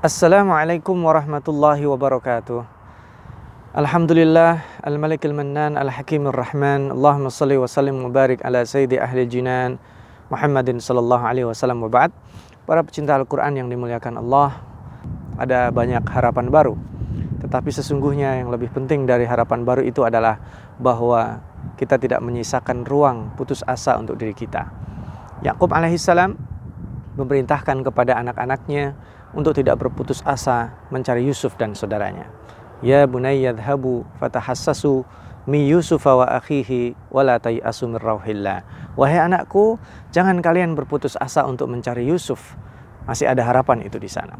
Assalamualaikum warahmatullahi wabarakatuh. Alhamdulillah Al-Malik Al-Mannan Al-Hakim Ar-Rahman Allahumma salli wa sallim wa barik ala sayyidi ahli jinan Muhammadin sallallahu alaihi wasallam wa ba'd. Para pecinta Al-Quran yang dimuliakan Allah Ada banyak harapan baru. Tetapi sesungguhnya yang lebih penting dari harapan baru itu adalah Bahwa kita tidak menyisakan ruang putus asa untuk diri kita. Yakub alaihissalam memerintahkan kepada anak-anaknya untuk tidak berputus asa mencari Yusuf dan saudaranya. Ya bunayya dhhabu fatahassasu mi Yusuf wa akhihi wa la tayasu min rauhillah. Wahai anakku, jangan kalian berputus asa untuk mencari Yusuf. Masih ada harapan itu di sana.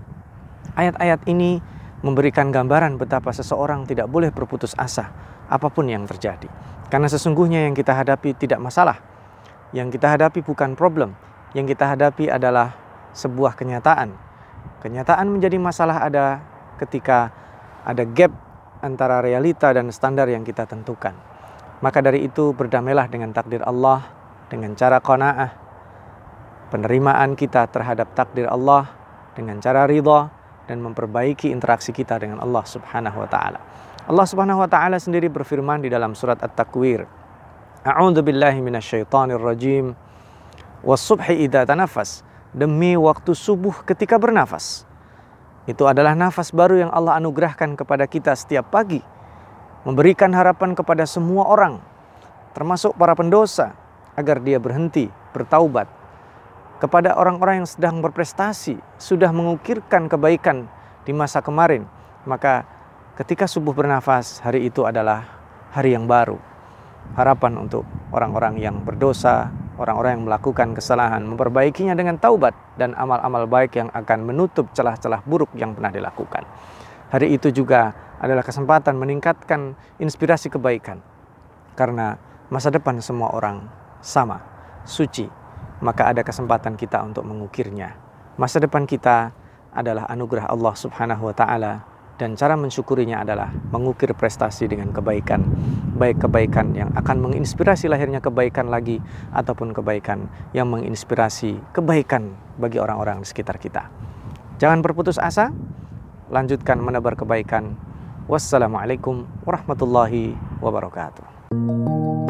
Ayat-ayat ini memberikan gambaran betapa seseorang tidak boleh berputus asa apa pun yang terjadi. Karena sesungguhnya yang kita hadapi tidak masalah. Yang kita hadapi bukan problem. Yang kita hadapi adalah sebuah kenyataan. Kenyataan menjadi masalah ada ketika ada gap antara realita dan standar yang kita tentukan. Maka dari itu berdamailah dengan takdir Allah dengan cara qanaah, penerimaan kita terhadap takdir Allah dengan cara ridha dan memperbaiki interaksi kita dengan Allah Subhanahu wa taala. Allah Subhanahu wa taala sendiri berfirman di dalam surat At-Takwir. A'udzu billahi minasyaitonir rajim. Was-subhi idza tanafas. Demi waktu subuh ketika bernafas. Itu adalah nafas baru yang Allah anugerahkan kepada kita setiap pagi. Memberikan harapan kepada semua orang, termasuk para pendosa, agar dia berhenti, bertaubat. Kepada orang-orang yang sedang berprestasi, sudah mengukirkan kebaikan di masa kemarin, maka ketika subuh bernafas, hari itu adalah hari yang baru. Harapan untuk orang-orang yang berdosa, orang-orang yang melakukan kesalahan, memperbaikinya dengan taubat dan amal-amal baik yang akan menutup celah-celah buruk yang pernah dilakukan. Hari itu juga adalah kesempatan meningkatkan inspirasi kebaikan. Karena masa depan semua orang sama, suci, maka ada kesempatan kita untuk mengukirnya. Masa depan kita adalah anugerah Allah Subhanahu wa taala dan cara mensyukurinya adalah mengukir prestasi dengan kebaikan baik kebaikan yang akan menginspirasi lahirnya kebaikan lagi ataupun kebaikan yang menginspirasi kebaikan bagi orang-orang di sekitar kita. Jangan berputus asa lanjutkan menebar kebaikan. Wassalamualaikum warahmatullahi wabarakatuh